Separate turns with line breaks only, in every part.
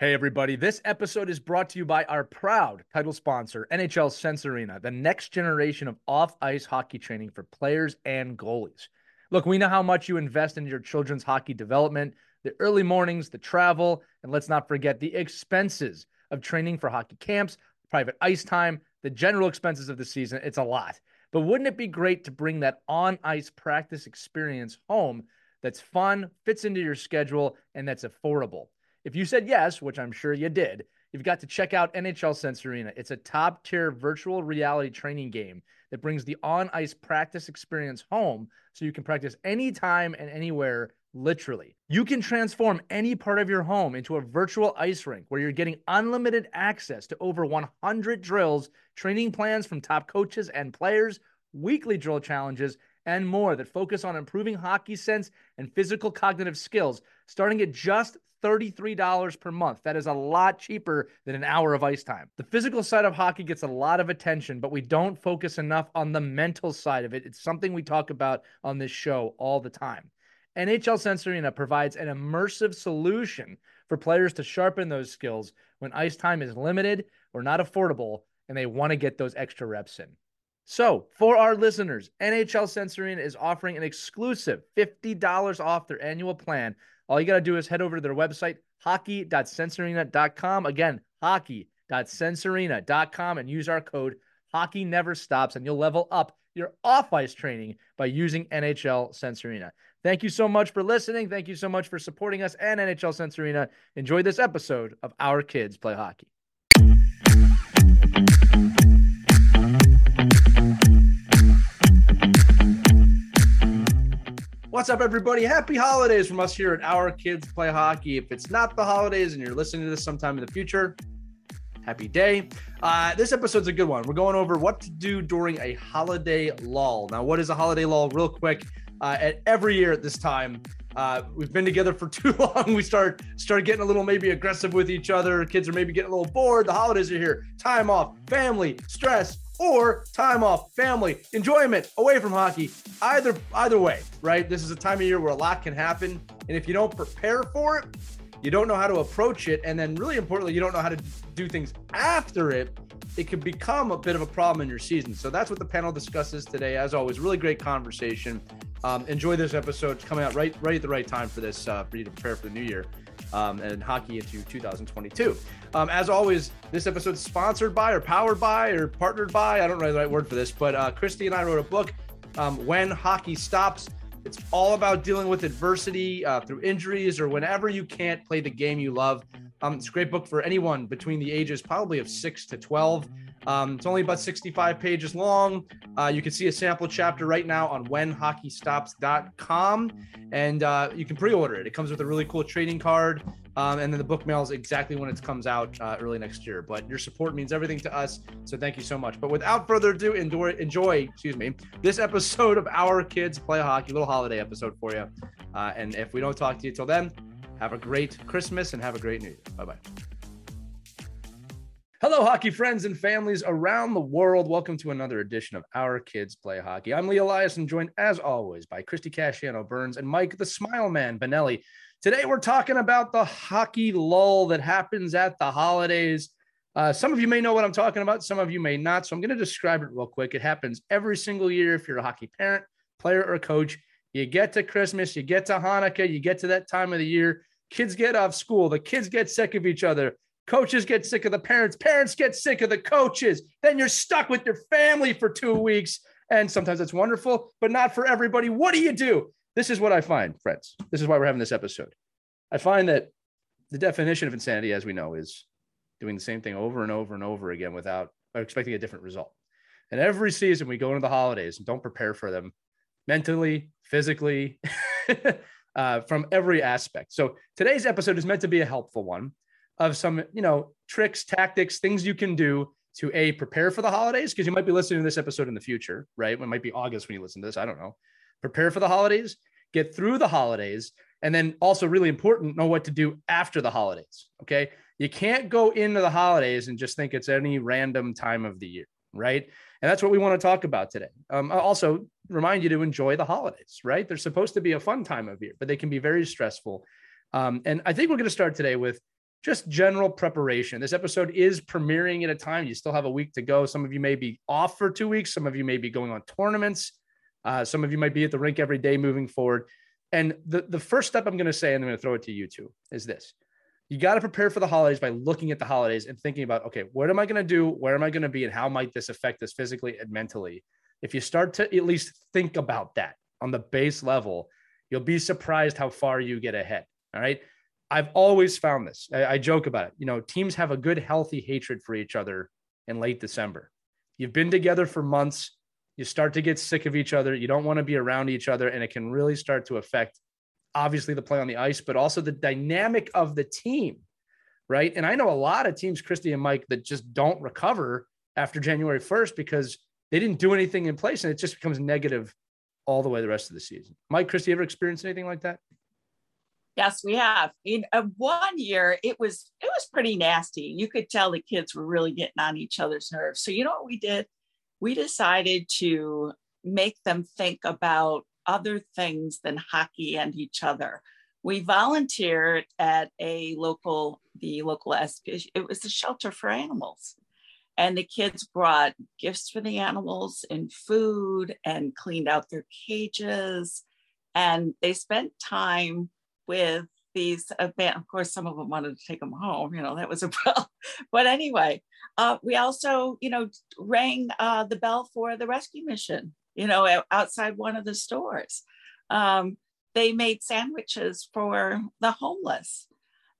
Hey, everybody. This episode is brought to you by our proud title sponsor, NHL Sense Arena, the next generation of off ice hockey training for players and goalies. Look, we know how much you invest in your children's hockey development, the early mornings, the travel, and let's not forget the expenses of training for hockey camps, private ice time, the general expenses of the season. It's a lot. But wouldn't it be great to bring that on ice practice experience home that's fun, fits into your schedule, and that's affordable? If you said yes, which I'm sure you did, you've got to check out NHL Sense Arena. It's a top tier virtual reality training game that brings the on ice practice experience home so you can practice anytime and anywhere, literally. You can transform any part of your home into a virtual ice rink where you're getting unlimited access to over 100 drills, training plans from top coaches and players, weekly drill challenges, and more that focus on improving hockey sense and physical cognitive skills, starting at just $33 per month. That is a lot cheaper than an hour of ice time. The physical side of hockey gets a lot of attention, but we don't focus enough on the mental side of it. It's something we talk about on this show all the time. NHL Sense Arena provides an immersive solution for players to sharpen those skills when ice time is limited or not affordable and they want to get those extra reps in. So, for our listeners, NHL Sense Arena is offering an exclusive $50 off their annual plan all you got to do is head over to their website, hockey.sensearena.com. Again, hockey.sensearena.com and use our code Hockey Never Stops, and you'll level up your off ice training by using NHL Sense Arena. Thank you so much for listening. Thank you so much for supporting us and NHL Sense Arena. Enjoy this episode of Our Kids Play Hockey. What's up, everybody? Happy holidays from us here at Our Kids Play Hockey. If it's not the holidays and you're listening to this sometime in the future, happy day. Uh, this episode's a good one. We're going over what to do during a holiday lull. Now, what is a holiday lull? Real quick. Uh, at every year at this time, uh, we've been together for too long. We start start getting a little maybe aggressive with each other. Kids are maybe getting a little bored. The holidays are here. Time off, family, stress, or time off, family, enjoyment away from hockey. Either either way, right? This is a time of year where a lot can happen, and if you don't prepare for it, you don't know how to approach it, and then really importantly, you don't know how to do things after it. It can become a bit of a problem in your season. So that's what the panel discusses today. As always, really great conversation. Um, enjoy this episode. It's coming out right right at the right time for this uh, for you to prepare for the new year um, and hockey into 2022. Um, as always, this episode is sponsored by or powered by or partnered by, I don't know the right word for this, but uh, Christie and I wrote a book, um, When Hockey Stops. It's all about dealing with adversity uh, through injuries or whenever you can't play the game you love. Um, it's a great book for anyone between the ages probably of 6 to 12. Um, it's only about 65 pages long. Uh, you can see a sample chapter right now on whenhockeystops.com, and uh, you can pre-order it. It comes with a really cool trading card, um, and then the book mails exactly when it comes out uh, early next year. But your support means everything to us, so thank you so much. But without further ado, enjoy, enjoy excuse me, this episode of Our Kids Play Hockey, little holiday episode for you. Uh, and if we don't talk to you till then, have a great Christmas and have a great New Year. Bye bye. Hello, hockey friends and families around the world. Welcome to another edition of Our Kids Play Hockey. I'm Lee Elias and joined, as always, by Christie Casciano Burns and Mike the Smile Man Benelli. Today, we're talking about the hockey lull that happens at the holidays. Uh, some of you may know what I'm talking about, some of you may not. So I'm going to describe it real quick. It happens every single year if you're a hockey parent, player, or coach. You get to Christmas, you get to Hanukkah, you get to that time of the year. Kids get off school, the kids get sick of each other Coaches get sick of the parents. Parents get sick of the coaches. Then you're stuck with your family for two weeks. And sometimes it's wonderful, but not for everybody. What do you do? This is what I find, friends. This is why we're having this episode. I find that the definition of insanity, as we know, is doing the same thing over and over and over again without expecting a different result. And every season we go into the holidays and don't prepare for them mentally, physically, uh, from every aspect. So today's episode is meant to be a helpful one of some, you know, tricks, tactics, things you can do to a prepare for the holidays because you might be listening to this episode in the future, right? It might be August when you listen to this. I don't know. Prepare for the holidays, get through the holidays, and then also really important, know what to do after the holidays. Okay. You can't go into the holidays and just think it's any random time of the year, right? And that's what we want to talk about today. Um, also remind you to enjoy the holidays, right? They're supposed to be a fun time of year, but they can be very stressful. Um, and I think we're going to start today with just general preparation. This episode is premiering at a time. You still have a week to go. Some of you may be off for two weeks. Some of you may be going on tournaments. Uh, some of you might be at the rink every day moving forward. And the, the first step I'm going to say, and I'm going to throw it to you two, is this. You got to prepare for the holidays by looking at the holidays and thinking about, okay, what am I going to do? Where am I going to be? And how might this affect us physically and mentally? If you start to at least think about that on the base level, you'll be surprised how far you get ahead. All right. I've always found this. I, I, joke about it. You know, teams have a good, healthy hatred for each other in late December. You've been together for months. You start to get sick of each other. You don't want to be around each other. And it can really start to affect, obviously, the play on the ice, but also the dynamic of the team. Right. And I know a lot of teams, Christie and Mike, that just don't recover after January 1st because they didn't do anything in place and it just becomes negative all the way the rest of the season. Mike, Christie, ever experienced anything like that?
Yes, we have. In uh, one year, it was it was pretty nasty. You could tell the kids were really getting on each other's nerves. So you know what we did? We decided to make them think about other things than hockey and each other. We volunteered at a local, the local SP, it was a shelter for animals. And the kids brought gifts for the animals and food and cleaned out their cages. And they spent time with these. Of course, some of them wanted to take them home. You know, that was a problem. But anyway, uh, we also, you know, rang uh, the bell for the rescue mission, you know, outside one of the stores. Um, they made sandwiches for the homeless.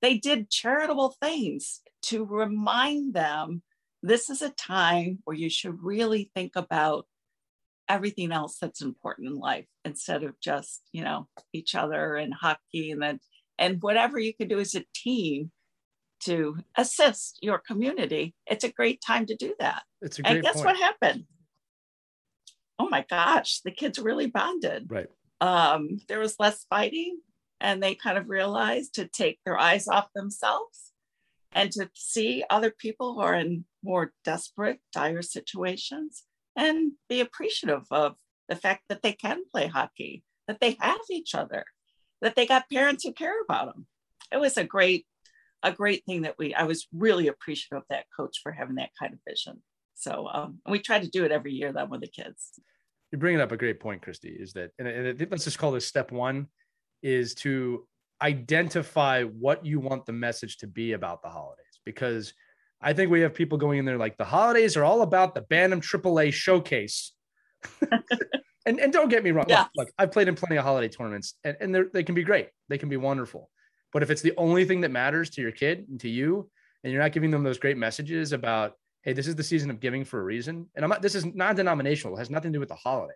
They did charitable things to remind them this is a time where you should really think about everything else that's important in life instead of just you know each other and hockey and then and whatever you can do as a team to assist your community it's a great time to do that.
It's a great
and guess
point.
what happened? Oh my gosh the kids really bonded.
Right.
Um, there was less fighting and they kind of realized to take their eyes off themselves and to see other people who are in more desperate dire situations and be appreciative of the fact that they can play hockey, that they have each other, that they got parents who care about them. It was a great, a great thing that we, I was really appreciative of that coach for having that kind of vision. So um, we try to do it every year then with the kids.
You're bringing up a great point, Christie, is that, and, and let's just call this step one, is to identify what you want the message to be about the holidays. Because I think we have people going in there like the holidays are all about the Bantam AAA showcase. and and don't get me wrong. Yeah. Look, look, I've played in plenty of holiday tournaments and, and they can be great. They can be wonderful. But if it's the only thing that matters to your kid and to you, and you're not giving them those great messages about, hey, this is the season of giving for a reason. And I'm not, this is non-denominational, it has nothing to do with the holiday,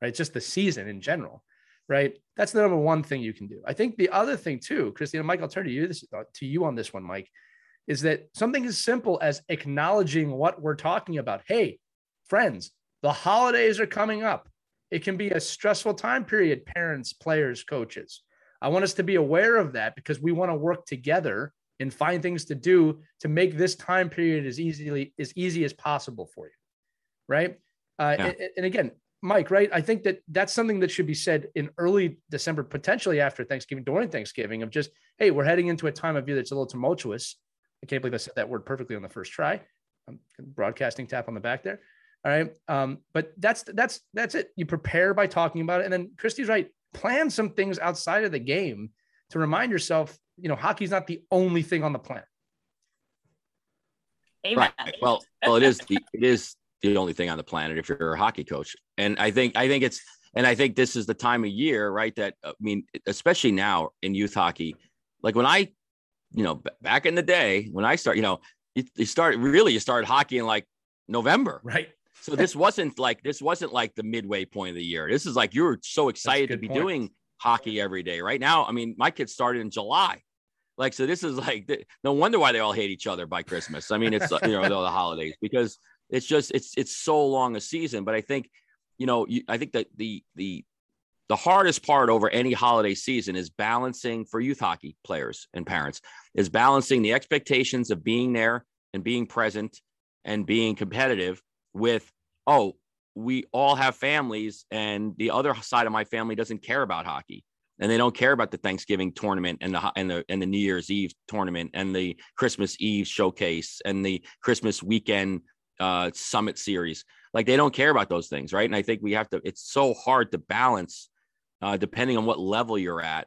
right? It's just the season in general, right? That's the number one thing you can do. I think the other thing too, Christina, Mike, I'll turn to you this uh, to you on this one, Mike, is that something as simple as acknowledging what we're talking about. Hey, friends, the holidays are coming up. It can be a stressful time period, parents, players, coaches. I want us to be aware of that because we want to work together and find things to do to make this time period as easily as easy as possible for you. Right. Uh, yeah. and, and again, Mike, right? I think that that's something that should be said in early December, potentially after Thanksgiving, during Thanksgiving, of just, hey, we're heading into a time of year that's a little tumultuous. I can't believe I said that word perfectly on the first try. I'm broadcasting tap on the back there. All right. Um, but that's that's that's it. You prepare by talking about it. And then Christie's right. Plan some things outside of the game to remind yourself, you know, hockey's not the only thing on the planet.
Amen. Right. Well, well, it is the it is the only thing on the planet if you're a hockey coach. And I think I think it's and I think this is the time of year, right? That I mean, especially now in youth hockey, like when I you know, back in the day when I start, you know, you, you start really you started hockey in like November,
right?
So this wasn't like this wasn't like the midway point of the year. This is like you were so excited to be point. doing hockey every day. Right now, I mean, my kids started in July. Like, so this is like, no wonder why they all hate each other by Christmas. I mean, it's, uh, you know, the holidays because it's just, it's, it's so long a season. But I think, you know, you, I think that the, the, the hardest part over any holiday season is balancing for youth hockey players and parents is balancing the expectations of being there and being present and being competitive with oh we all have families and the other side of my family doesn't care about hockey and they don't care about the Thanksgiving tournament and the and the and the New Year's Eve tournament and the Christmas Eve showcase and the Christmas weekend uh, summit series. Like they don't care about those things, right? And I think we have to. It's so hard to balance, uh, depending on what level you're at,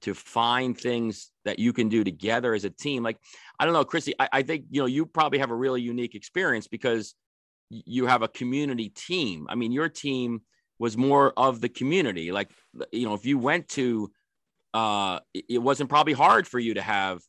to find things that you can do together as a team. Like I don't know, Chrissy. I, I think you know you probably have a really unique experience because you have a community team. I mean, your team was more of the community. Like, you know, if you went to, uh, it wasn't probably hard for you to have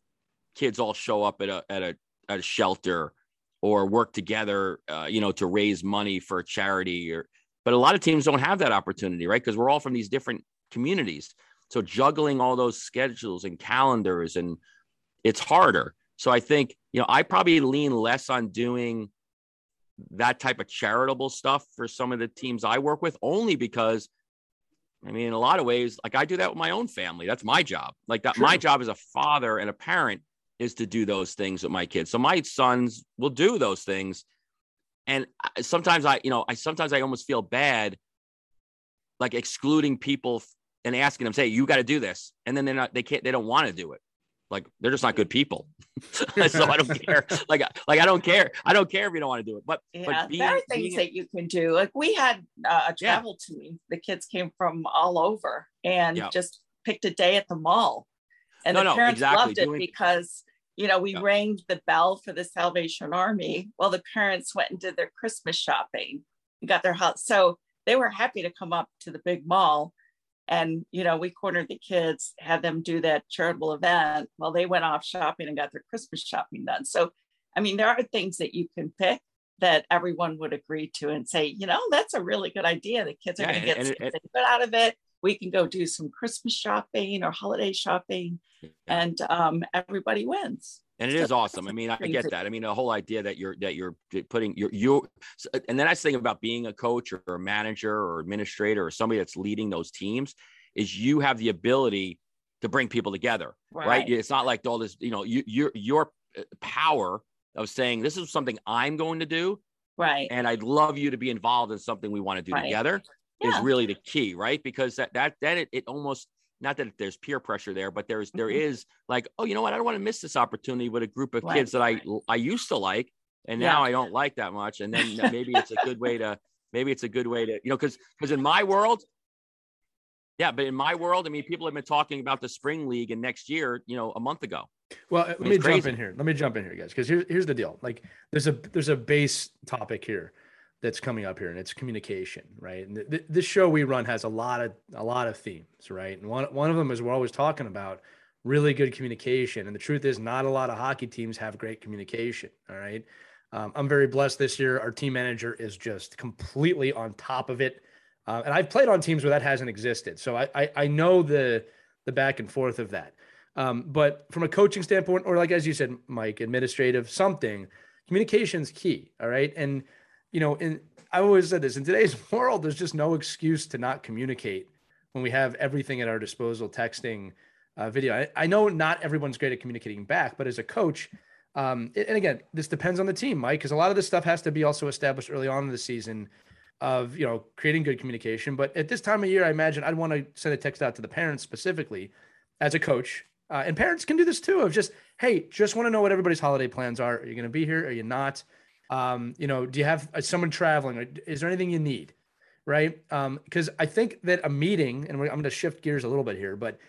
kids all show up at a at a at a shelter or work together, uh, you know, to raise money for a charity. Or, but a lot of teams don't have that opportunity, right? Because we're all from these different communities. So juggling all those schedules and calendars, and it's harder. So I think you know I probably lean less on doing that type of charitable stuff for some of the teams I work with, only because I mean, in a lot of ways, like I do that with my own family. That's my job. Like that, True. my job as a father and a parent is to do those things with my kids. So my sons will do those things. And sometimes I, you know, I sometimes I almost feel bad, like excluding people and asking them, say, you got to do this. And then they're not, they can't, they don't want to do it like they're just not good people. so I don't care. Like, like I don't care. I don't care if you don't want to do it. But
yeah,
but
being, there are things being, that you can do. Like we had uh, a travel yeah. team. The kids came from all over and yeah. just picked a day at the mall, and no, the parents no, exactly. loved it doing, because you know we yeah. rang the bell for the Salvation Army. while the parents went and did their Christmas shopping and got their house. So they were happy to come up to the big mall and you know we cornered the kids had them do that charitable event while they went off shopping and got their christmas shopping done so i mean there are things that you can pick that everyone would agree to and say you know that's a really good idea the kids are yeah, going to get something good out of it we can go do some christmas shopping or holiday shopping yeah. and um, everybody wins
and it is awesome. I mean, I get that. I mean, the whole idea that you're that you're putting your you, and then I think about being a coach or a manager or administrator or somebody that's leading those teams is you have the ability to bring people together, right? right? It's not like all this, you know, you, your your uh, power of saying this is something I'm going to do,
right?
And I'd love you to be involved in something we want to do right. together yeah. is really the key, right? Because that that then it, it almost not that there's peer pressure there, but there's there mm-hmm. is like, oh, you know what? I don't want to miss this opportunity with a group of right. kids that I I used to like, and now yeah. I don't like that much. And then maybe it's a good way to maybe it's a good way to you know because because in my world, yeah, but in my world, I mean, people have been talking about the spring league and next year, you know, a month ago.
Well, I mean, let me jump in here. Let me jump in here, guys, because here's here's the deal. Like, there's a there's a base topic here that's coming up here, and it's communication, right? And th- th- this show we run has a lot of a lot of themes, right? And one one of them is we're always talking about really good communication, and the truth is, not a lot of hockey teams have great communication. All right, um, I'm very blessed this year. Our team manager is just completely on top of it, uh, and I've played on teams where that hasn't existed, so I I, I know the the back and forth of that. Um, but from a coaching standpoint, or like as you said, Mike, administrative something, communication is key. All right, and you know, in I always said this in today's world, there's just no excuse to not communicate when we have everything at our disposal, texting, uh, video. I, I, know not everyone's great at communicating back, but as a coach, um, and again, this depends on the team, Mike, because a lot of this stuff has to be also established early on in the season of you know creating good communication. But at this time of year, I imagine I'd want to send a text out to the parents specifically as a coach, uh, and parents can do this too. Of just hey, just want to know what everybody's holiday plans are. Are you going to be here? Are you not? Um, you know, do you have uh, someone traveling? Is there anything you need? Right. Because um, I think that a meeting, and I'm going to shift gears a little bit here, but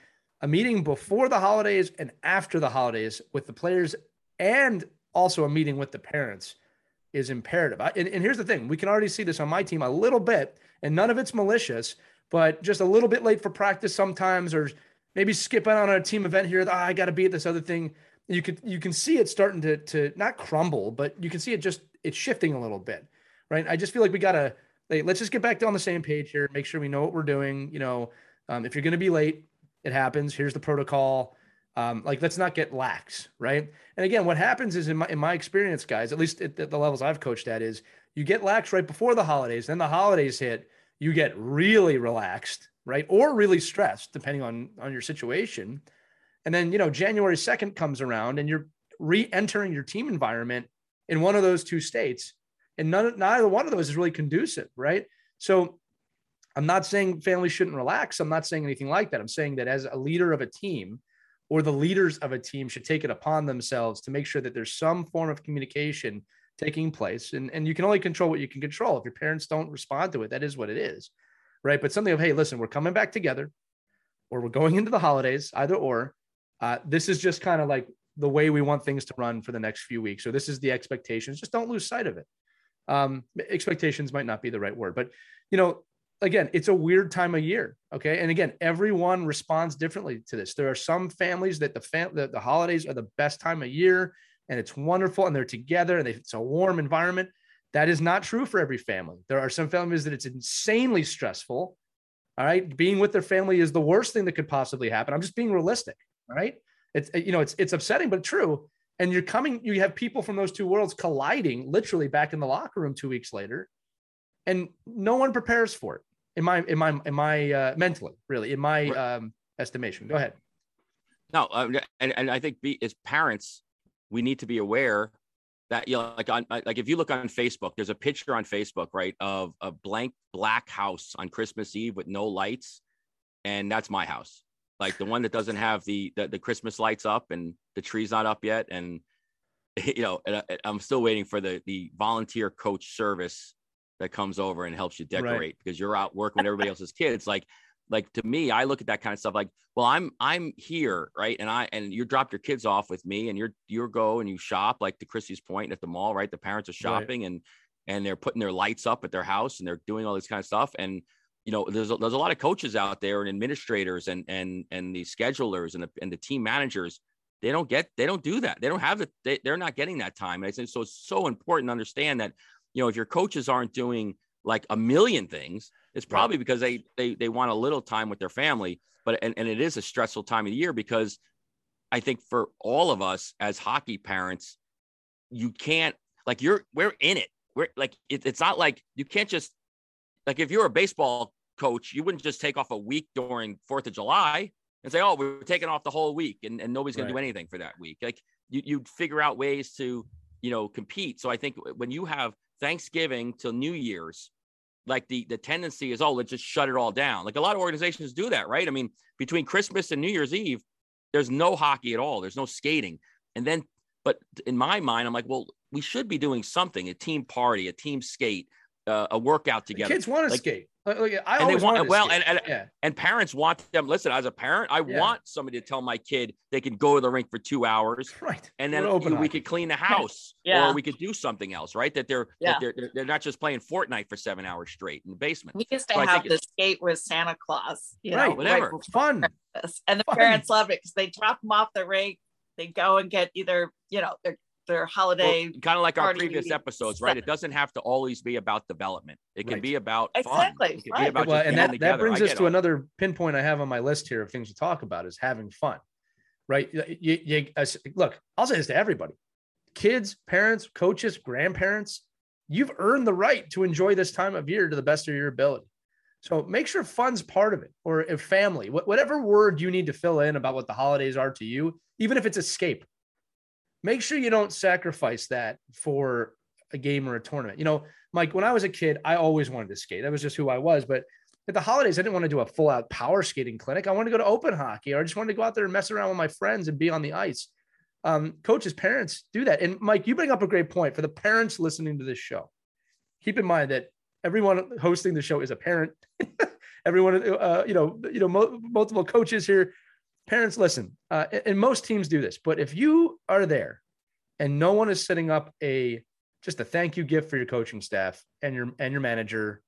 a meeting before the holidays and after the holidays with the players and also a meeting with the parents is imperative. I, and, and here's the thing we can already see this on my team a little bit, and none of it's malicious, but just a little bit late for practice sometimes, or maybe skipping on a team event here. Oh, I got to be at this other thing you could you can see it starting to to not crumble, but you can see it just it's shifting a little bit, right? I just feel like we gotta like, let's just get back on the same page here, make sure we know what we're doing. You know, um, if you're gonna be late, it happens. Here's the protocol. Um, like let's not get lax, right? And again, what happens is in my in my experience, guys, at least at the levels I've coached at, is you get lax right before the holidays. Then the holidays hit, you get really relaxed, right, or really stressed, depending on on your situation. And then, you know, January 2nd comes around and you're re entering your team environment in one of those two states. And none, neither one of those is really conducive, right? So I'm not saying families shouldn't relax. I'm not saying anything like that. I'm saying that as a leader of a team or the leaders of a team should take it upon themselves to make sure that there's some form of communication taking place. And, and you can only control what you can control. If your parents don't respond to it, that is what it is. Right. But something of, hey, listen, we're coming back together or we're going into the holidays, either or. Uh, this is just kind of like the way we want things to run for the next few weeks. So this is the expectations. Just don't lose sight of it. Um, expectations might not be the right word, but you know, again, it's a weird time of year. Okay. And again, everyone responds differently to this. There are some families that the fam- the, the holidays are the best time of year and it's wonderful and they're together and they, it's a warm environment. That is not true for every family. There are some families that it's insanely stressful. All right. Being with their family is the worst thing that could possibly happen. I'm just being realistic. Right. It's, you know, it's, it's upsetting, but true. And you're coming, you have people from those two worlds colliding literally back in the locker room two weeks later and no one prepares for it in my in my in my uh, mentally really in my um, estimation. Go ahead.
No, uh, and and I think be, as parents, we need to be aware that you know, like on like if you look on Facebook, there's a picture on Facebook, right, of a blank black house on Christmas Eve with no lights, and that's my house, like the one that doesn't have the the, the Christmas lights up and the tree's not up yet, and you know, and uh, I, I'm still waiting for the the volunteer coach service that comes over and helps you decorate right. because you're out working with everybody else's kids. Like, like to me, I look at that kind of stuff like, well, I'm I'm here, right? And I and you drop your kids off with me and you're you go and you shop like to Christie's point at the mall, right? The parents are shopping right. and and they're putting their lights up at their house and they're doing all this kind of stuff. And you know, there's a, there's a lot of coaches out there and administrators and and and the schedulers and the and the team managers. They don't get they don't do that. They don't have the they, they're not getting that time. And I think so. It's so important to understand that you know, if your coaches aren't doing like a million things, it's probably because they they they want a little time with their family. But and, and it is a stressful time of the year because I think for all of us as hockey parents, you can't like you're we're in it. We're like it, it's not like you can't just like if you're a baseball coach, you wouldn't just take off a week during Fourth of July and say, "Oh, we're taking off the whole week," and, and nobody's going right. to do anything for that week. Like you, you'd figure out ways to, you know, compete. So I think when you have Thanksgiving till New Year's, like the the tendency is, oh, let's just shut it all down. Like a lot of organizations do that, right? I mean, between Christmas and New Year's Eve, there's no hockey at all. There's no skating. And then, but in my mind, I'm like, well, we should be doing something, a team party, a team skate, uh, a workout together.
The kids want to
like,
skate. Like, I and they want
well, and and, yeah. and parents want them. Listen, as a parent, I yeah. want somebody to tell my kid they can go to the rink for two hours,
right?
And then open we could clean the house, yeah. or we could do something else, right? That they're yeah. that they're, they're not just playing Fortnite for seven hours straight in the basement.
We used to so have the skate with Santa Claus, you
right?
Know,
whatever, right fun,
and the
fun.
parents love it because they drop them off the rink. They go and get either you know their their holiday
well, kind of like our previous episodes right? it doesn't have to always be about development. It can right. be about
exactly
right.
About well, and that, that brings us to another pinpoint i have on my list here of things to talk about is having fun right? You, you, uh, look i'll say this to everybody. Kids parents coaches grandparents you've earned the right to enjoy this time of year to the best of your ability. So make sure fun's part of it or if family whatever word you need to fill in about what the holidays are to you even if it's escape make sure you don't sacrifice that for a game or a tournament. You know, Mike, when I was a kid, I always wanted to skate. That was just who I was. But at the holidays, I didn't want to do a full out power skating clinic. I wanted to go to open hockey or I just wanted to go out there and mess around with my friends and be on the ice. Um, coaches, parents do that. And Mike, you bring up a great point for the parents listening to this show. Keep in mind that everyone hosting the show is a parent. everyone, uh, you know, you know, mo- multiple coaches here parents listen uh, and most teams do this but if you are there and no one is setting up a just a thank you gift for your coaching staff and your and your manager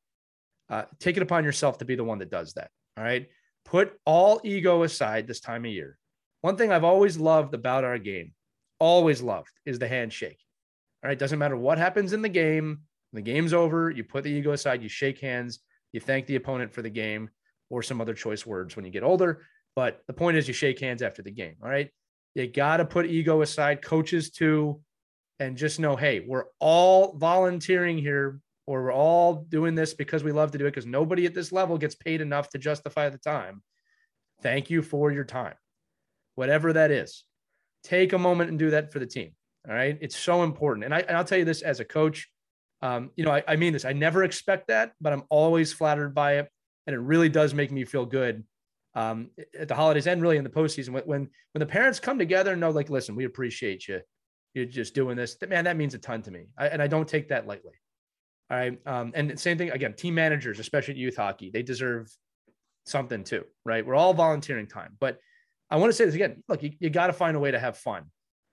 uh, take it upon yourself to be the one that does that all right? Put all ego aside this time of year. One thing i've always loved about our game always loved is the handshake all right? Doesn't matter what happens in the game the game's over you put the ego aside you shake hands you thank the opponent for the game or some other choice words when you get older but the point is, you shake hands after the game. All right. You got to put ego aside, coaches too, and just know hey, we're all volunteering here or we're all doing this because we love to do it because nobody at this level gets paid enough to justify the time. Thank you for your time, whatever that is. Take a moment and do that for the team. All right. It's so important. And, I, and I'll tell you this as a coach, um, you know, I, I mean this, I never expect that, but I'm always flattered by it and it really does make me feel good um, at the holidays and really in the postseason when when when the parents come together and know like, listen, we appreciate you. You're just doing this. Man, that means a ton to me, I, and I don't take that lightly. All right, um, and same thing again. Team managers, especially youth hockey, they deserve something too, right? We're all volunteering time, but I want to say this again. Look, you, you got to find a way to have fun.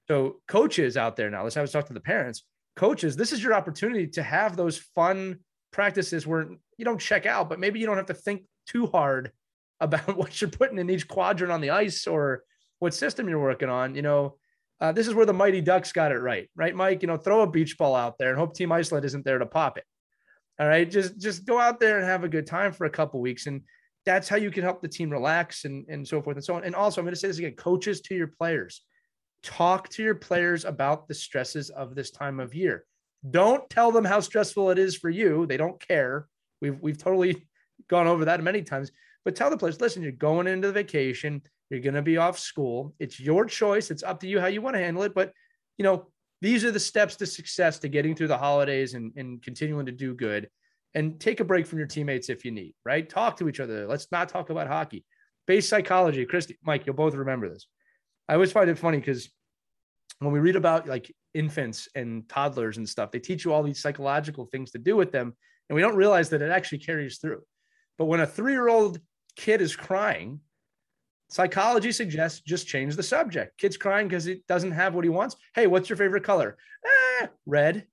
So coaches out there now, let's have a talk to the parents. Coaches, this is your opportunity to have those fun practices where you don't check out, but maybe you don't have to think too hard about what you're putting in each quadrant on the ice or what system you're working on. You know, uh, this is where the Mighty Ducks got it right, right, Mike? You know, throw a beach ball out there and hope Team Iceland isn't there to pop it. All right, just just go out there and have a good time for a couple weeks, and that's how you can help the team relax and and so forth and so on. And also, I'm going to say this again: coaches to your players, talk to your players about the stresses of this time of year. Don't tell them how stressful it is for you; they don't care. We've we've totally gone over that many times. But tell the players, listen, you're going into the vacation, you're going to be off school. It's your choice. It's up to you how you want to handle it. But, you know, these are the steps to success to getting through the holidays and, and continuing to do good. And take a break from your teammates if you need, right? Talk to each other. Let's not talk about hockey. Base psychology, Christie, Mike, you'll both remember this. I always find it funny because when we read about like infants and toddlers and stuff, they teach you all these psychological things to do with them. And we don't realize that it actually carries through. But when a three year old kid is crying, psychology suggests just change the subject. Kid's crying because he doesn't have what he wants. Hey, what's your favorite color? Eh, red.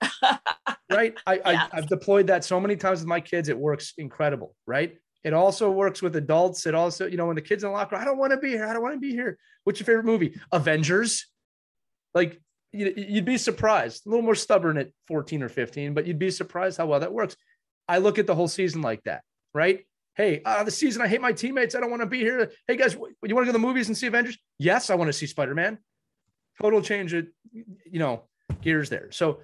right? I, I, I've deployed that so many times with my kids. It works incredible, right? It also works with adults. It also, you know, when the kids in the locker, I don't want to be here. I don't want to be here. What's your favorite movie? Avengers. Like you'd be surprised. A little more stubborn at 14 or 15, but you'd be surprised how well that works. I look at the whole season like that, right? Hey, uh, the season, I hate my teammates. I don't want to be here. Hey, guys, you want to go to the movies and see Avengers? Yes, I want to see Spider Man. Total change it, you know, gears there. So,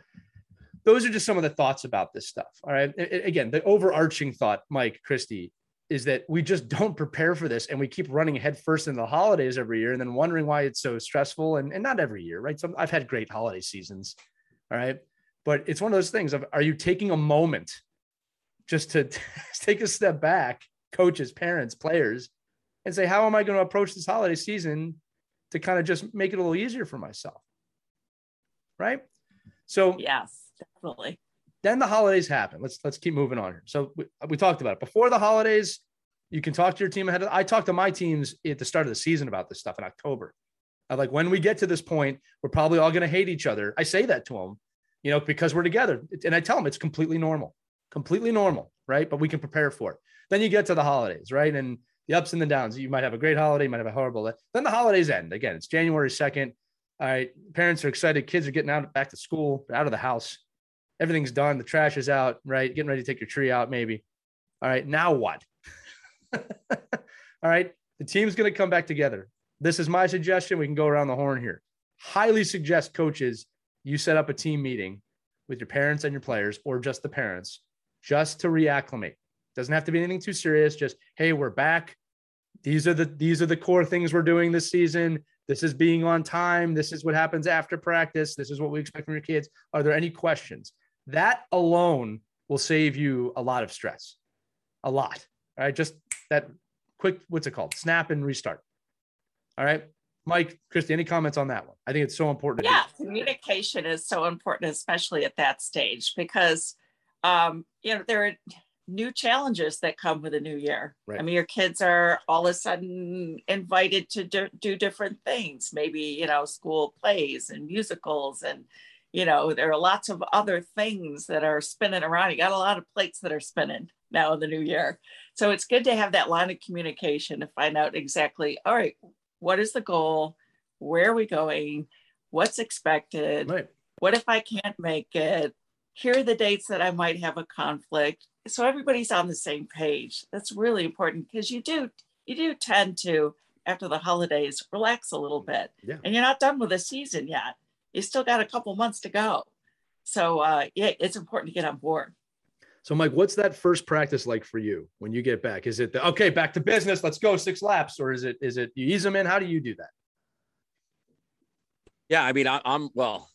those are just some of the thoughts about this stuff. All right. Again, the overarching thought, Mike, Christie, is that we just don't prepare for this and we keep running headfirst into the holidays every year and then wondering why it's so stressful. And, and not every year, right? So I've had great holiday seasons. All right. But it's one of those things of are you taking a moment just to take a step back, coaches, parents, players, and say, how am I going to approach this holiday season to kind of just make it a little easier for myself? Right. So,
yes, definitely.
Then the holidays happen. Let's let's keep moving on here. So we, we talked about it before the holidays. You can talk to your team ahead. Of, I talked to my teams at the start of the season about this stuff in October. I like when we get to this point, we're probably all going to hate each other. I say that to them, you know, because we're together, and I tell them it's completely normal completely normal, right? But we can prepare for it. Then you get to the holidays, right? And the ups and the downs. You might have a great holiday, you might have a horrible. Then the holidays end. Again, it's January 2nd. All right. Parents are excited. Kids are getting out back to school, out of the house. Everything's done. The trash is out, right? Getting ready to take your tree out, maybe. All right. Now what? All right. The team's going to come back together. This is my suggestion. We can go around the horn here. Highly suggest coaches you set up a team meeting with your parents and your players, or just the parents, just to reacclimate. Doesn't have to be anything too serious. Just, hey, we're back. These are the these are the core things we're doing this season. This is being on time. This is what happens after practice. This is what we expect from your kids. Are there any questions? That alone will save you a lot of stress. A lot. All right. Just that quick, what's it called? Snap and restart. All right. Mike, Christie, any comments on that one? I think it's so important.
Yeah, communication is so important, especially at that stage, because um, you know, there are new challenges that come with a new year. Right. I mean, your kids are all of a sudden invited to do, do different things, maybe, you know, school plays and musicals and, you know, there are lots of other things that are spinning around. You got a lot of plates that are spinning now in the new year. So it's good to have that line of communication to find out exactly, all right, what is the goal? Where are we going? What's expected? Right. What if I can't make it? Here are the dates that I might have a conflict. So everybody's on the same page. That's really important because you do you do tend to after the holidays relax a little bit. Yeah. And you're not done with the season yet. You still got a couple months to go. So uh, yeah, it's important to get on board.
So Mike, what's that first practice like for you when you get back? Is it the, okay, back to business, let's go six laps, or is it is it you ease them in? How do you do that?
Yeah, I mean, I, am well.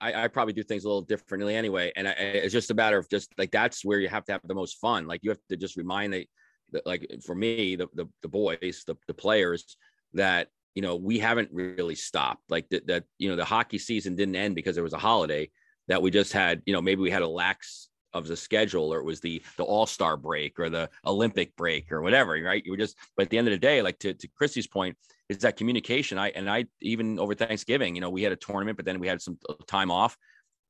I, I, probably do things a little differently anyway. And I, it's just a matter of just like that's where you have to have the most fun. Like you have to just remind the, the like for me, the, the, the boys, the, the players that you know we haven't really stopped. Like that, that you know the hockey season didn't end because there was a holiday. That we just had, you know, maybe we had a lax of the schedule or it was the the all-star break or the olympic break or whatever right? You were just but at the end of the day like to, to christie's point is that communication. I and i even over thanksgiving you know we had a tournament but then we had some time off.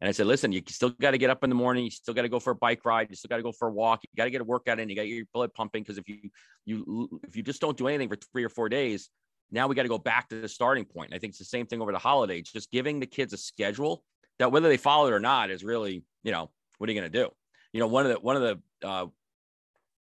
And i said listen you still got to get up in the morning. You still got to go for a bike ride. You still got to go for a walk. You got to get a workout in. You got your blood pumping because if you you if you just don't do anything for three or four days now we got to go back to the starting point. And i think it's the same thing over the holidays just giving the kids a schedule that whether they follow it or not is really you know what are you going to do? You know, one of the one of the uh,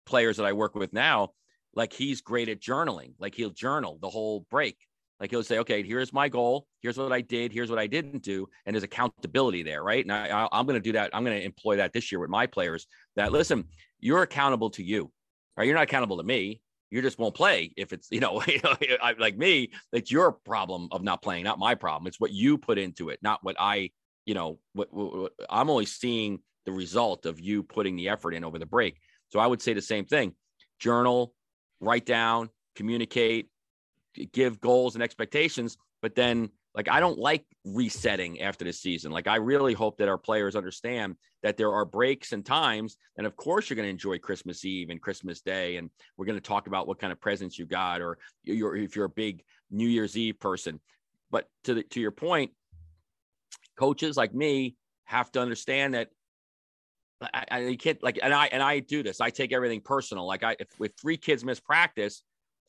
players that I work with now, like he's great at journaling. Like he'll journal the whole break. Like he'll say, okay, here's my goal. Here's what I did. Here's what I didn't do. And there's accountability there, right? And I, I'm going to do that. I'm going to employ that this year with my players. That listen, you're accountable to you, right? You're not accountable to me. You just won't play if it's you know, you know like me. It's your problem of not playing, not my problem. It's what you put into it, not what I you know, what, what, what, I'm only seeing the result of you putting the effort in over the break. So I would say the same thing journal, write down, communicate, give goals and expectations. But then, like, I don't like resetting after the season. Like, I really hope that our players understand that there are breaks and times. And of course, you're going to enjoy Christmas Eve and Christmas Day. And we're going to talk about what kind of presents you got, or you're, if you're a big New Year's Eve person. But to, the, to your point, coaches like me have to understand that I, I can't like, and I and I do this. I take everything personal. Like I, if, if three kids miss practice,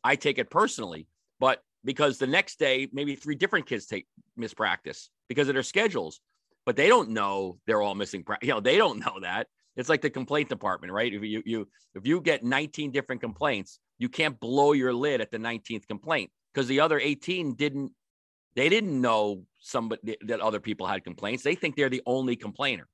I take it personally. But because the next day, maybe three different kids take miss practice because of their schedules, but they don't know they're all missing. practice. you know, they don't know that. It's like the complaint department, right? If you you if you get 19 different complaints, you can't blow your lid at the 19th complaint because the other 18 didn't. They didn't know somebody that other people had complaints. They think they're the only complainer.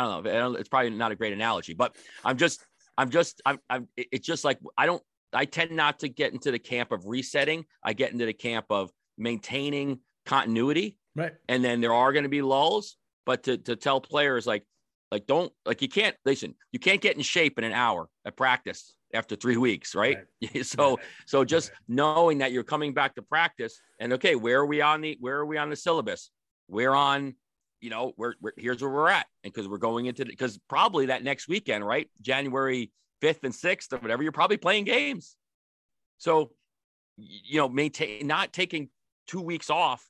I don't know. It's probably not a great analogy, but I'm just, I'm just, I'm, I'm, it's just like, I don't, I tend not to get into the camp of resetting. I get into the camp of maintaining continuity.
Right.
And then there are going to be lulls, but to, to tell players like, like, don't, like, you can't, listen, you can't get in shape in an hour at practice after three weeks, right? right. so, right. so just right. knowing that you're coming back to practice and okay, where are we on the, where are we on the syllabus? We're on you know, we're, we're here's where we're at, and because we're going into because probably that next weekend, right, January fifth and sixth or whatever, you're probably playing games. So, you know, maintain not taking two weeks off,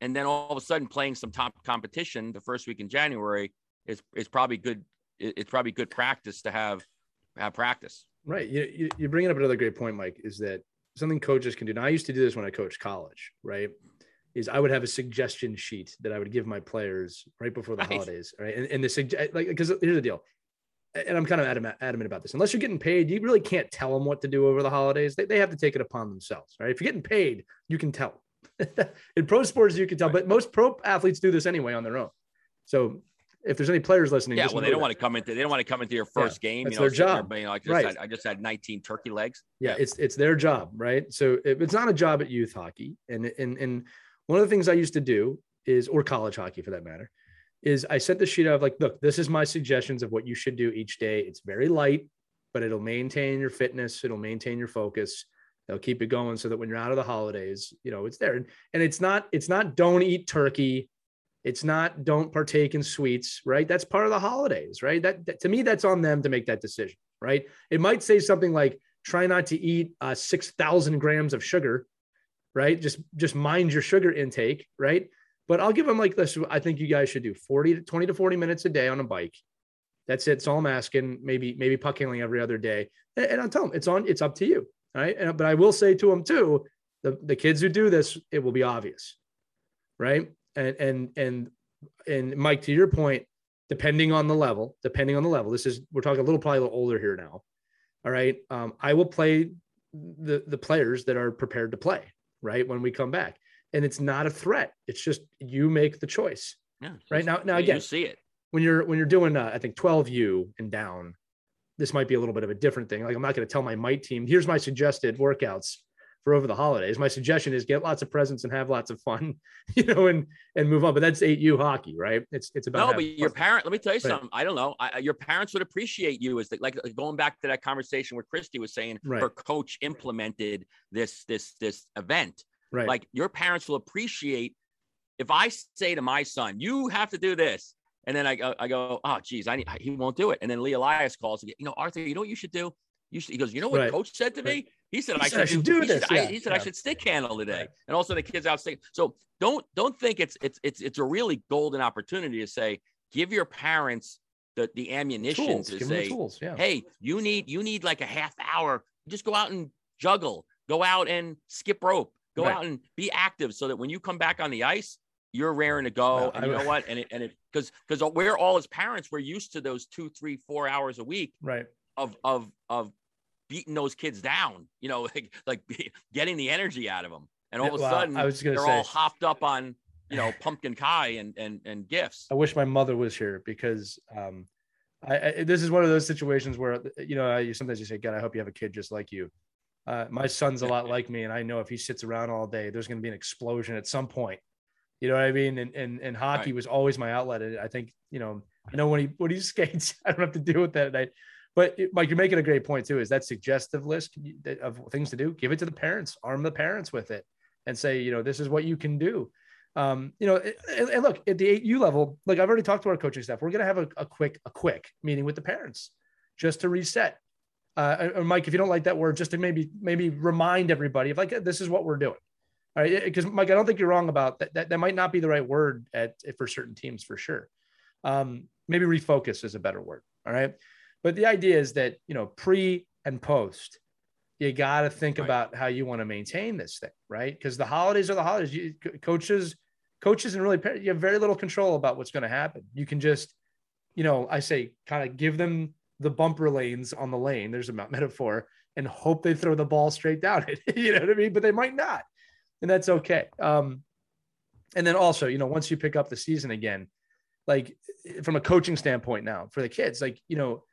and then all of a sudden playing some top competition the first week in January is is probably good. It's probably good practice to have have practice.
Right. You, you, you're bringing up another great point, Mike. Is that something coaches can do? Now, I used to do this when I coached college, right? Is I would have a suggestion sheet that I would give my players right before the nice. holidays. Right. And, and the like, because here's the deal. And I'm kind of adamant, adamant about this. Unless you're getting paid, you really can't tell them what to do over the holidays. They, they have to take it upon themselves. Right. If you're getting paid, you can tell. In pro sports, you can tell, right. but most pro athletes do this anyway on their own. So if there's any players listening,
yeah, well, they don't that. want to come into they don't want to come into your first yeah, game.
It's you know, their job.
There, you know, like right. Had, I just had 19 turkey legs.
Yeah, yeah, it's it's their job, right? So if it's not a job at youth hockey, and and and one of the things I used to do is, or college hockey for that matter, is I sent the sheet of like, look, this is my suggestions of what you should do each day. It's very light, but it'll maintain your fitness, it'll maintain your focus. They'll keep it going so that when you're out of the holidays, you know, it's there. And it's not, it's not don't eat turkey. It's not don't partake in sweets, right? That's part of the holidays, right? That, that to me, that's on them to make that decision, right? It might say something like, try not to eat uh, 6,000 grams of sugar right? Just just mind your sugar intake, right? But I'll give them like this. I think you guys should do 40 to 20 to 40 minutes a day on a bike. That's it. So I'm asking. Maybe maybe puck handling every other day. And, and I'll tell them it's on. It's up to you. Right. And, but I will say to them too, the, the kids who do this, it will be obvious. Right. And and and and Mike, to your point, depending on the level, depending on the level, this is we're talking a little probably a little older here now. All right. Um, I will play the the players that are prepared to play right when we come back. And it's not a threat. It's just you make the choice. Yeah, right? now now again
you see it.
when you're when you're doing uh, i think 12u and down this might be a little bit of a different thing. Like i'm not going to tell my might team here's my suggested workouts for over the holidays. My suggestion is get lots of presents and have lots of fun, you know, and and move on. But that's 8U hockey, right? It's it's about
no, but your parent. Let me tell you right. something. I don't know. I, your parents would appreciate you as the, like going back to that conversation where Christie was saying right. her coach implemented this this this event. Right. Like your parents will appreciate if I say to my son, "You have to do this," and then I go, I go, "Oh, geez, I need, he won't do it," and then Lee Elias calls, and you know, Arthur, you know what you should do? You should, he goes, "You know what right. coach said to me?" He said, he I, said, should, I should do, do this. Should, yeah. I, he said yeah. I should stick handle today. Right. And also the kids out stick. So don't don't think it's it's it's it's a really golden opportunity to say, give your parents the the ammunition tools. to give say, tools. Yeah. hey, you need you need like a half hour. Just go out and juggle. Go out and skip rope. Go right. out and be active so that when you come back on the ice, you're raring to go. No, and you know what? And it and it because because we're all as parents, we're used to those two, three, four hours a week.
Right.
Of of of beating those kids down, you know, like, like getting the energy out of them. And all of a sudden, I was they're say, all hopped up on, you know, pumpkin pie and, and, and gifts.
I wish my mother was here because um, I, I, this is one of those situations where, you know, you sometimes you say, God, I hope you have a kid just like you. Uh, my son's a lot like me. And I know if he sits around all day, there's going to be an explosion at some point. You know what I mean? And, and, and hockey right. was always my outlet. And I think, you know, I know when he, when he skates, I don't have to deal with that at night. But Mike, you're making a great point too. Is that suggestive list of things to do? Give it to the parents, arm the parents with it, and say, you know, this is what you can do. Um, you know, and, and look at the 8U level. Like I've already talked to our coaching staff. We're going to have a, a, quick, a quick meeting with the parents just to reset. Uh, or Mike, if you don't like that word, just to maybe maybe remind everybody of like this is what we're doing. All right, because Mike, I don't think you're wrong about that. That, that might not be the right word at for certain teams for sure. Um, maybe refocus is a better word. All right. But the idea is that, you know, pre and post, you got to think right. about how you want to maintain this thing, right? Because the holidays are the holidays. You, coaches, coaches, and really, you have very little control about what's going to happen. You can just, you know, I say, kind of give them the bumper lanes on the lane. There's a metaphor, and hope they throw the ball straight down it. you know what I mean? But they might not, and that's okay. Um, and then also, you know, once you pick up the season again, like from a coaching standpoint now for the kids, like you know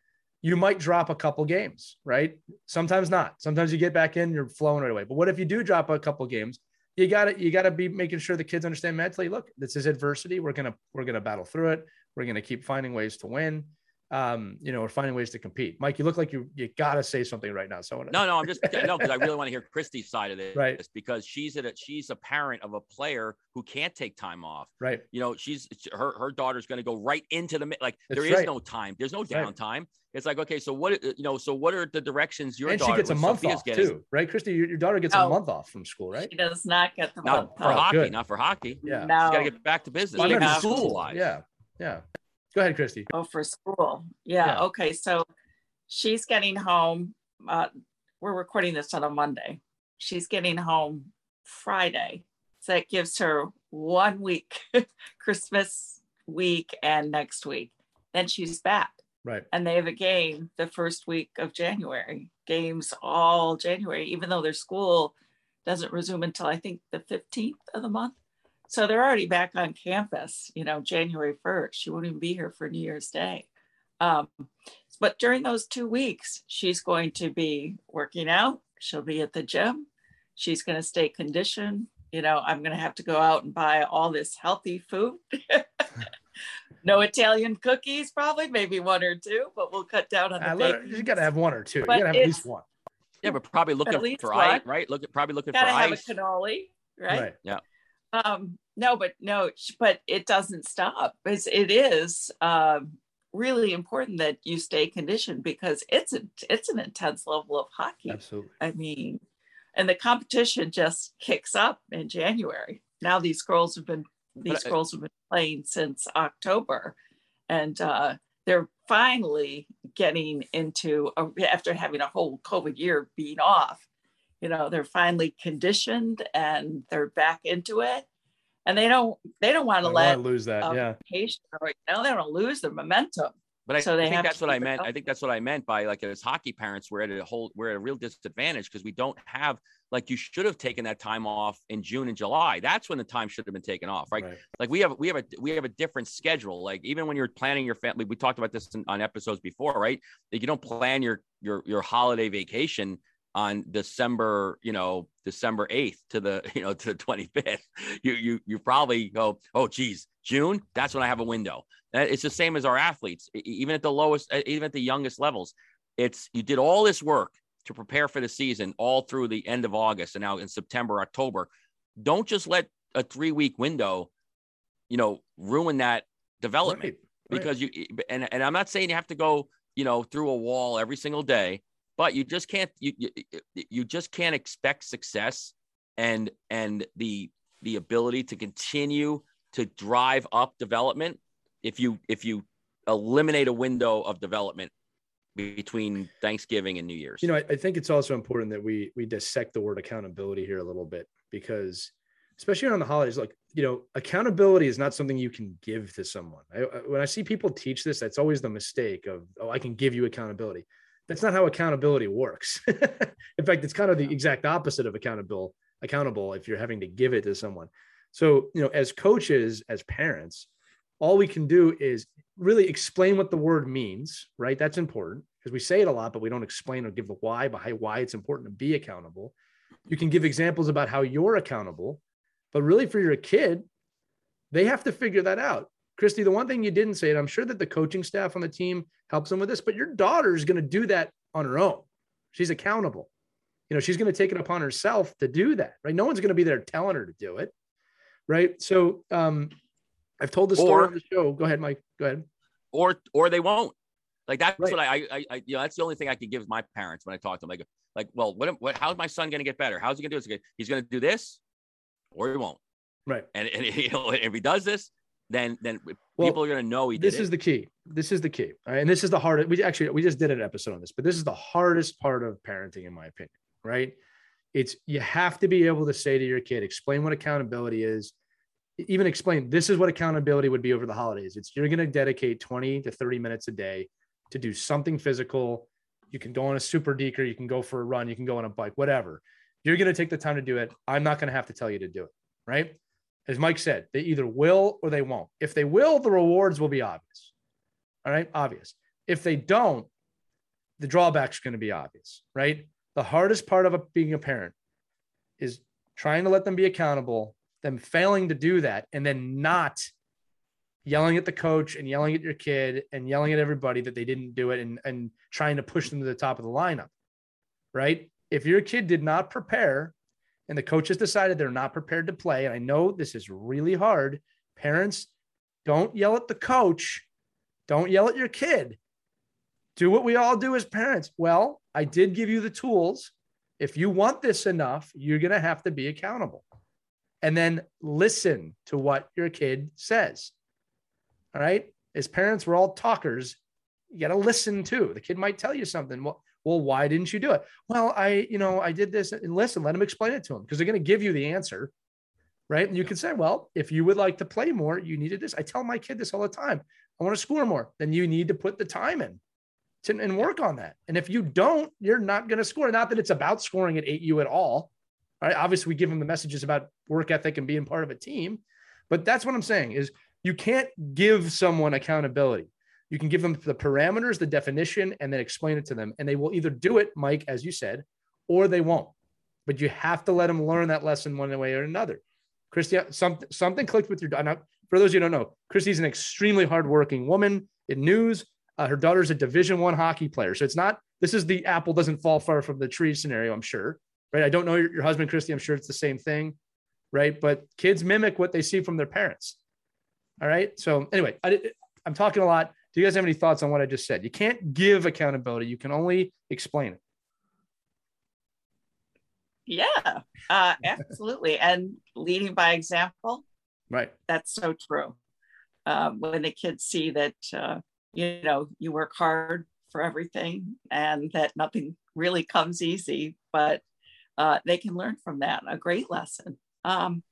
you might drop a couple games, right? Sometimes not. Sometimes you get back in, you're flowing right away. But what if you do drop a couple games? You got to you got to be making sure the kids understand mentally. Look, this is adversity. We're gonna we're gonna battle through it. We're gonna keep finding ways to win. Um, you know, we're finding ways to compete. Mike, you look like you you got to say something right now. So
no, no, I'm just no because I really want to hear Christie's side of it,
right?
Because she's a she's a parent of a player who can't take time off,
right?
You know, she's her her daughter's going to go right into the like. That's there is right. no time. There's no downtime. Right. It's like okay, so what you know? So what are the directions your
and
daughter?
she gets a month Sophia's off getting? too, right? Christie, your, your daughter gets oh, a month off from school, right?
She does not get the
not
month
for off. hockey, good. not for hockey.
Yeah,
no. she's got to get back to business. Well, school.
Yeah, yeah. Go ahead, Christie.
Oh, for school. Yeah. yeah. Okay. So she's getting home. Uh, we're recording this on a Monday. She's getting home Friday. So it gives her one week, Christmas week and next week. Then she's back.
Right.
And they have a game the first week of January, games all January, even though their school doesn't resume until I think the 15th of the month. So they're already back on campus, you know, January 1st. She won't even be here for New Year's Day. Um, but during those two weeks, she's going to be working out. She'll be at the gym. She's going to stay conditioned. You know, I'm going to have to go out and buy all this healthy food. no Italian cookies, probably, maybe one or two, but we'll cut down on the.
You got to have one or two. But you got to have at least one.
Yeah, but probably looking for ice, right? Look, probably looking gotta for
have
ice.
a cannoli, right?
right?
Yeah.
Um, no, but no, but it doesn't stop. It's, it is um, really important that you stay conditioned because it's a, it's an intense level of hockey.
Absolutely.
I mean, and the competition just kicks up in January. Now these girls have been these girls have been playing since October, and uh, they're finally getting into a, after having a whole COVID year being off you know they're finally conditioned and they're back into it and they don't they don't want to let
lose that um, yeah
patient or, you know, they don't lose their momentum
but I, so I think that's what I meant. I think that's what I meant by like as hockey parents, we're at a whole we're at a real disadvantage because we don't have like you should have taken that time off in June and July. That's when the time should have been taken off, right? right. Like we have we have a we have a different schedule. Like even when you're planning your family, we talked about this in, on episodes before, right? Like you don't plan your your your holiday vacation on December, you know, December 8th to the, you know, to the 25th, you you you probably go, oh geez, June, that's when I have a window. It's the same as our athletes, even at the lowest, even at the youngest levels. It's you did all this work to prepare for the season all through the end of August and now in September, October. Don't just let a three week window, you know, ruin that development right, because right. you and, and I'm not saying you have to go, you know, through a wall every single day, but you just can't you you, you just can't expect success and and the the ability to continue to drive up development if you if you eliminate a window of development between Thanksgiving and New Year's.
You know, I, I, think it's also important that we we dissect the word accountability here a little bit because especially around the holidays, like you know, accountability is not something you can give to someone. I, when I see people teach this, that's always the mistake of oh, I can give you accountability. That's not how accountability works. In fact, it's kind of the exact opposite of accountable. Accountable if you're having to give it to someone. So you know, as coaches, as parents, all we can do is really explain what the word means, right? That's important because we say it a lot, but we don't explain or give the why behind why it's important to be accountable. You can give examples about how you're accountable, but really for your kid, they have to figure that out. Christie, the one thing you didn't say, and I'm sure that the coaching staff on the team helps them with this, but your daughter is going to do that on her own. She's accountable. You know, she's going to take it upon herself to do that, right? No one's going to be there telling her to do it, right? So, um, I've told the story or, on the show. Go ahead, Mike. Go ahead.
Or or they won't. Like that's right. what I, I, I, you know, that's the only thing I can give my parents when I talk to them. Like, like, well, what, what, how's my son going to get better? How's he going to do this? He's going to do this, or he won't.
Right.
And, and you know, if he does this, then then well, people are going to know he
did.
This
is the key. This is the key. Right? And this is the hardest. We actually we just did an episode on this, but this is the hardest part of parenting, in my opinion. Right. It's you have to be able to say to your kid, explain what accountability is, even explain this is what accountability would be over the holidays. It's you're going to dedicate 20 to 30 minutes a day to do something physical. You can go on a SuperDeker, you can go for a run, you can go on a bike, whatever. You're going to take the time to do it. I'm not going to have to tell you to do it, right? As Mike said, they either will or they won't. If they will, the rewards will be obvious. All right, obvious. If they don't, the drawback's going to be obvious, right? The hardest part of a, being a parent is trying to let them be accountable them failing to do that and then not yelling at the coach and yelling at your kid and yelling at everybody that they didn't do it and, and trying to push them to the top of the lineup. Right. If your kid did not prepare and the coaches decided they're not prepared to play, and I know this is really hard, parents don't yell at the coach, don't yell at your kid. Do what we all do as parents. Well, I did give you the tools. If you want this enough, you're going to have to be accountable and then listen to what your kid says. All right. As parents, we're all talkers. You got to listen too. The kid might tell you something. Well, well, why didn't you do it? Well, I, you know, I did this and listen, let them explain it to them because they're going to give you the answer. Right. And you can say, well, if you would like to play more, you needed this. I tell my kid this all the time. I want to score more. Then you need to put the time in to, and work on that. And if you don't, you're not going to score. Not that it's about scoring at 8U at all. All right. Obviously, we give them the messages about work ethic and being part of a team. But that's what I'm saying is you can't give someone accountability. You can give them the parameters, the definition, and then explain it to them. And they will either do it, Mike, as you said, or they won't. But you have to let them learn that lesson one way or another. Christie, something something clicked with your daughter. For those of you who don't know, Christie's an extremely hardworking woman in news. Uh, her daughter's a Division One hockey player, so it's not. This is the apple doesn't fall far from the tree scenario. I'm sure right? I don't know your, your husband, Christie. I'm sure it's the same thing, right? But kids mimic what they see from their parents. All right. So anyway, I, I'm talking a lot. Do you guys have any thoughts on what I just said? You can't give accountability. You can only explain it.
Yeah, uh, absolutely. and leading by example.
Right.
That's so true. Um, when the kids see that, uh, you know, you work hard for everything and that nothing really comes easy, but uh, they can learn from that. A great lesson. Um,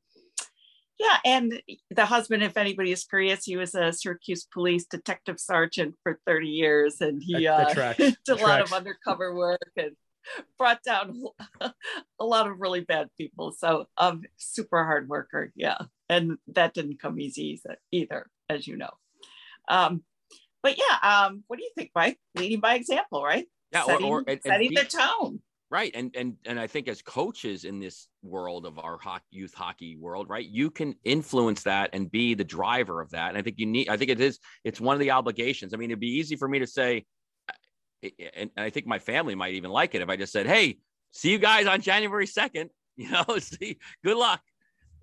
yeah, and the husband, if anybody is curious, he was a Syracuse police detective sergeant for 30 years, and he uh, did a lot of undercover work and brought down a lot of really bad people. So, um, super hard worker, yeah, and that didn't come easy either, as you know. Um, but yeah, um, what do you think, Mike? Leading by example, right?
Yeah,
setting,
or, or
setting the tone
Right. And and and I think as coaches in this world of our hockey, youth hockey world, right, you can influence that and be the driver of that. And I think you need I think it is it's one of the obligations. I mean, it'd be easy for me to say and I think my family might even like it if I just said, "Hey, see you guys on January 2nd, you know, see good luck."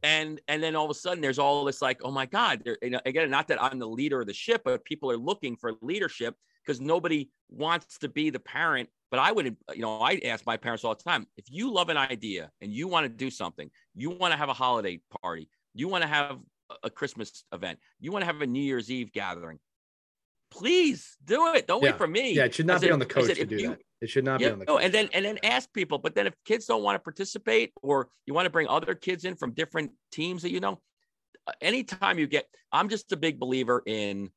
And and then all of a sudden there's all this like, "Oh my god, there you know, again, not that I'm the leader of the ship, but people are looking for leadership because nobody wants to be the parent but I would, you know, I ask my parents all the time if you love an idea and you want to do something, you want to have a holiday party, you want to have a Christmas event, you want to have a New Year's Eve gathering, please do it. Don't
yeah.
wait for me.
Yeah, it should not I be said, on the coach said, to do you, that. It should not be on the
coach. and then and then ask people. But then if kids don't want to participate or you want to bring other kids in from different teams that you know, uh, anytime you get, I'm just a big believer in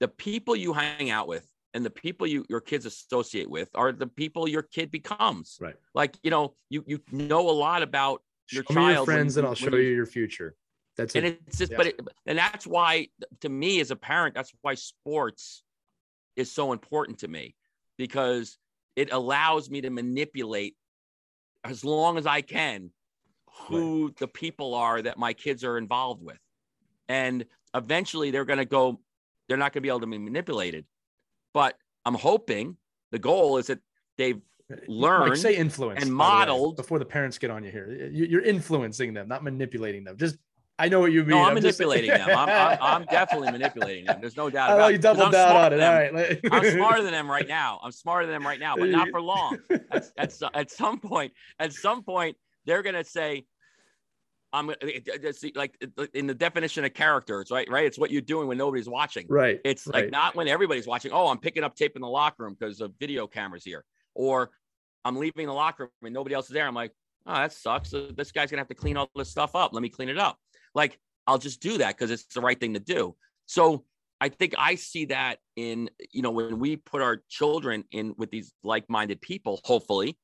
the people you hang out with and the people you your kids associate with are the people your kid becomes.
Right.
Like you know, you you know a lot about your
show
child.
your friends, and I'll show you, you your future. That's
and
it.
it's just, yeah. but it, and that's why to me as a parent, that's why sports is so important to me because it allows me to manipulate as long as I can who right. the people are that my kids are involved with. And eventually they're going to go, they're not going to be able to be manipulated. But I'm hoping the goal is that they've learned like
say influence
and modeled
the before the parents get on you here. You're influencing them, not manipulating them. Just I know what you mean.
No, I'm, I'm manipulating just... them. I'm, I'm, I'm, definitely manipulating them. There's no doubt about
it. you double down on it. All right.
I'm smarter than them right now. I'm smarter than them right now, but not for long. At, at, at some point, at some point, they're gonna say, I'm like in the definition of characters, right? Right. It's what you're doing when nobody's watching.
Right.
It's
right.
like not when everybody's watching. Oh, I'm picking up tape in the locker room because of video cameras here, or I'm leaving the locker room and nobody else is there. I'm like, oh, that sucks. This guy's gonna have to clean all this stuff up. Let me clean it up. Like I'll just do that because it's the right thing to do. So I think I see that in you know when we put our children in with these like-minded people, hopefully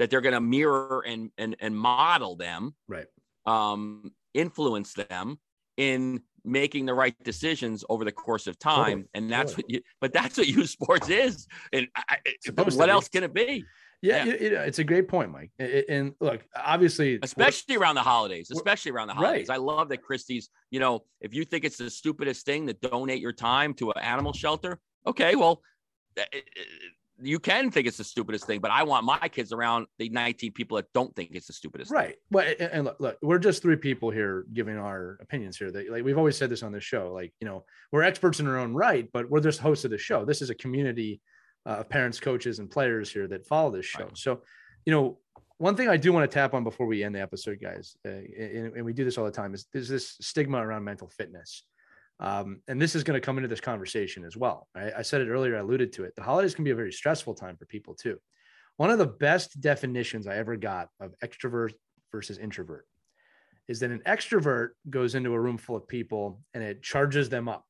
that they're going to mirror and and and model them.
Right
um, influence them in making the right decisions over the course of time. And that's what you, but that's what youth sports is. And I, what else can it be?
Yeah, yeah. It, it, it's a great point, Mike. And look, obviously,
especially around the holidays, especially around the holidays. Right. I love that Christie's, you know, if you think it's the stupidest thing to donate your time to an animal shelter, okay, well, you can think it's the stupidest thing, but I want my kids around the 19 people that don't think it's the stupidest.
Right. Thing. Well, and, and look, look, we're just three people here giving our opinions here. That like we've always said this on this show. Like you know, we're experts in our own right, but we're just hosts of the show. This is a community uh, of parents, coaches, and players here that follow this show. Right. So, you know, one thing I do want to tap on before we end the episode, guys, uh, and, and we do this all the time, is there's this stigma around mental fitness. Um, and this is going to come into this conversation as well. Right? I said it earlier, I alluded to it. The holidays can be a very stressful time for people too. One of the best definitions I ever got of extrovert versus introvert is that an extrovert goes into a room full of people and it charges them up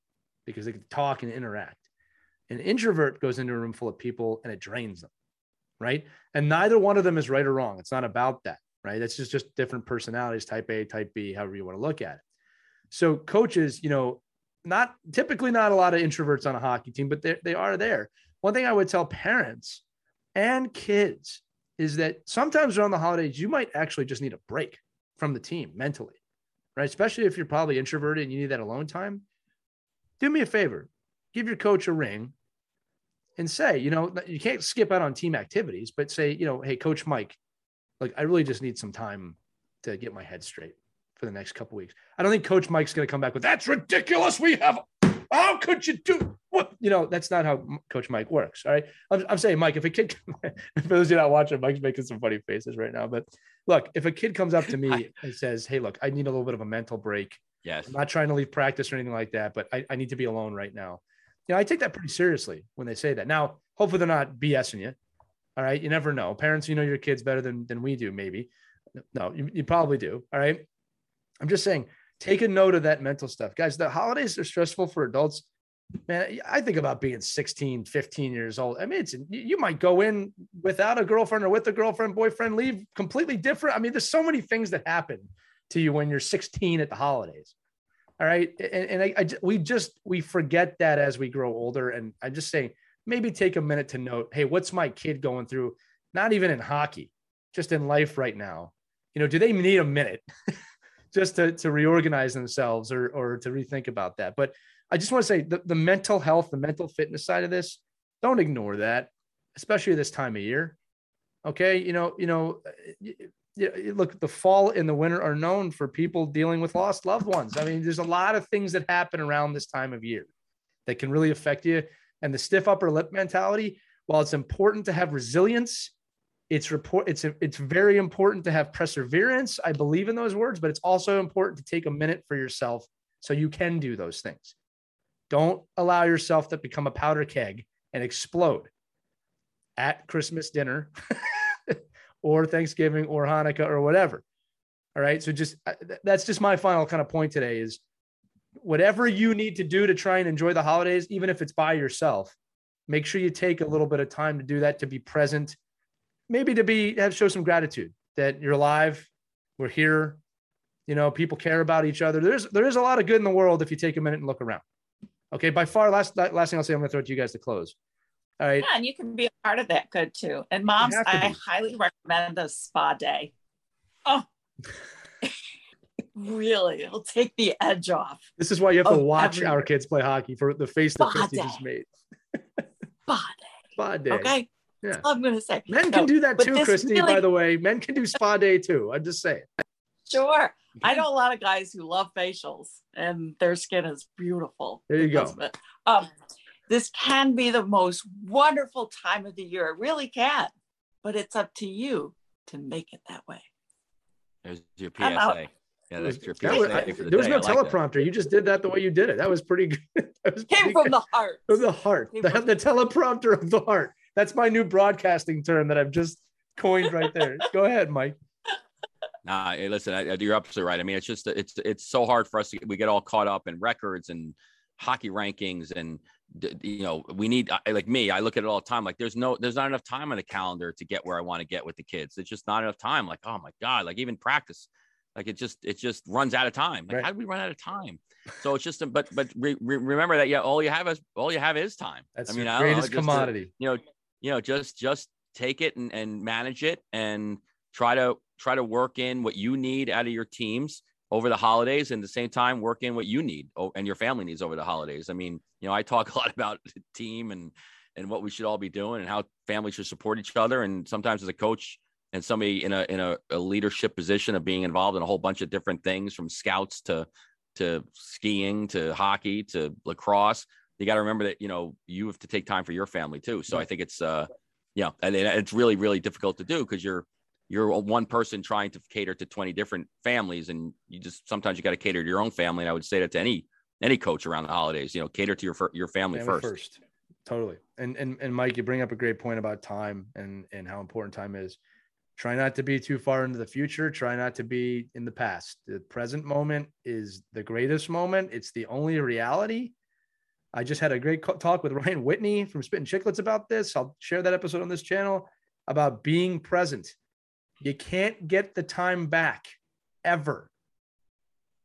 because they can talk and interact. An introvert goes into a room full of people and it drains them. Right. And neither one of them is right or wrong. It's not about that. Right. That's just, just different personalities, type A, type B, however you want to look at it. So coaches, you know, not typically not a lot of introverts on a hockey team, but they are there. One thing I would tell parents and kids is that sometimes around the holidays, you might actually just need a break from the team mentally, right? Especially if you're probably introverted and you need that alone time. Do me a favor, give your coach a ring and say, you know, you can't skip out on team activities, but say, you know, hey, Coach Mike, like I really just need some time to get my head straight for the next couple weeks. I don't think Coach Mike's going to come back with that's ridiculous. We have how could you do what? You know, that's not how Coach Mike works. All right. I'm, I'm saying, Mike, if a kid, for those of you not watching, Mike's making some funny faces right now. But look, if a kid comes up to me and says, Hey, look, I need a little bit of a mental break.
Yes.
I'm not trying to leave practice or anything like that, but I, I need to be alone right now. You know, I take that pretty seriously when they say that. Now, hopefully they're not BSing you. All right. You never know. Parents, you know your kids better than, than we do, maybe. No, you, you probably do. All right. I'm just saying, take a note of that mental stuff. Guys, the holidays are stressful for adults. Man, I think about being 16, 15 years old. I mean, it's you might go in without a girlfriend or with a girlfriend, boyfriend, leave completely different. I mean, there's so many things that happen to you when you're 16 at the holidays. All right. And, and I, I, we just, we forget that as we grow older. And I'm just saying, maybe take a minute to note, hey, what's my kid going through? not even in hockey, just in life right now, you know, do they need a minute just to, to reorganize themselves or, or to rethink about that? But I just want to say the, the mental health, the mental fitness side of this, don't ignore that, especially this time of year. Okay. You know, you know, look, the fall and the winter are known for people dealing with lost loved ones. I mean, there's a lot of things that happen around this time of year that can really affect you. And the stiff upper lip mentality, while it's important to have resilience, it's report it's it's very important to have perseverance. I believe in those words, but it's also important to take a minute for yourself so you can do those things. Don't allow yourself to become a powder keg and explode at Christmas dinner or Thanksgiving or Hanukkah or whatever. All right. So just uh, that's just my final kind of point today is whatever you need to do to try and enjoy the holidays, even if it's by yourself, make sure you take a little bit of time to do that, to be present, maybe to be have show some gratitude that you're alive, we're here, you know, people care about each other. There's there is a lot of good in the world if you take a minute and look around. Okay, by far, last last thing I'll say, I'm to throw it to you guys to close. All right.
Yeah, and you can be a part of that good too. And moms, I highly recommend the spa day. Oh, really? It'll take the edge off.
This is why you have to watch everywhere. our kids play hockey for the face that Christie just made.
spa day.
Spa day.
Okay. Yeah. I'm going to say.
Men no, can do that too, Christie, really... by the way. Men can do spa day too. I'm just saying.
Sure. I know a lot of guys who love facials and their skin is beautiful.
There you go.
Um, this can be the most wonderful time of the year. It really can, but it's up to you to make it that way.
There's your PSA. Yeah, that's your PSA.
Was, I, the there was no teleprompter. you just did that the way you did it. That was pretty good. That was
Came from good. the heart.
From the heart. The, the teleprompter of the heart. That's my new broadcasting term that I've just coined right there. Go ahead, Mike.
Nah, hey, listen, I, you're absolutely right. I mean, it's just it's it's so hard for us to we get all caught up in records and hockey rankings and you know we need like me i look at it all the time like there's no there's not enough time on the calendar to get where i want to get with the kids it's just not enough time like oh my god like even practice like it just it just runs out of time like right. how do we run out of time so it's just a, but but re, re, remember that yeah all you have is all you have is time
that's i mean greatest know, commodity
to, you know you know just just take it and, and manage it and try to try to work in what you need out of your teams over the holidays and at the same time work in what you need and your family needs over the holidays. I mean, you know, I talk a lot about the team and and what we should all be doing and how families should support each other. And sometimes as a coach and somebody in a in a, a leadership position of being involved in a whole bunch of different things from scouts to to skiing to hockey to lacrosse, you got to remember that you know you have to take time for your family too. So I think it's uh yeah, and it's really really difficult to do because you're you're one person trying to cater to 20 different families and you just sometimes you got to cater to your own family. And i would say that to any any coach around the holidays you know cater to your your family, family first. first.
Totally. And, and and mike you bring up a great point about time and and how important time is. Try not to be too far into the future. Try not to be in the past. The present moment is the greatest moment. It's the only reality i just had a great talk with ryan whitney from spitting chicklets about this i'll share that episode on this channel about being present you can't get the time back ever.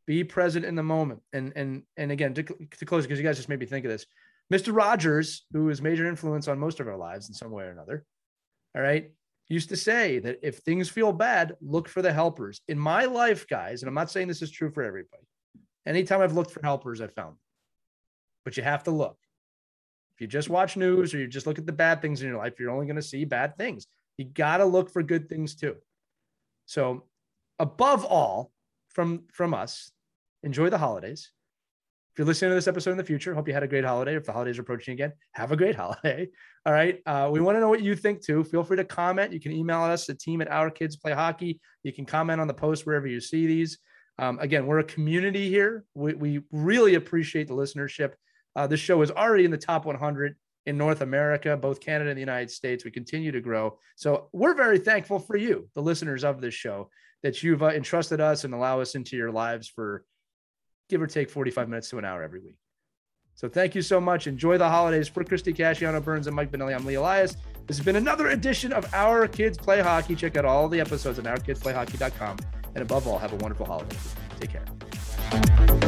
Be present in the moment. And and and again, to, to close, because you guys just made me think of this. Mr. Rogers, who is major influence on most of our lives in some way or another, all right, used to say that if things feel bad, look for the helpers. In my life, guys, and I'm not saying this is true for everybody. Anytime I've looked for helpers, I've found them. But you have to look. If you just watch news or you just look at the bad things in your life, you're only going to see bad things. You got to look for good things too. So, above all, from from us, enjoy the holidays. If you're listening to this episode in the future, hope you had a great holiday. If the holidays are approaching again, have a great holiday. All right. Uh, we want to know what you think too. Feel free to comment. You can email us the team at our kids play hockey. You can comment on the post wherever you see these. Um, again, we're a community here. We, we really appreciate the listenership. Uh, this show is already in the top 100 in North America, both Canada and the United States. We continue to grow. So we're very thankful for you, the listeners of this show, that you've uh, entrusted us and allow us into your lives for give or take 45 minutes to an hour every week. So thank you so much. Enjoy the holidays. For Christie Casciano Burns and Mike Benelli, I'm Lee Elias. This has been another edition of Our Kids Play Hockey. Check out all the episodes on ourkidsplayhockey.com. And above all, have a wonderful holiday. Take care.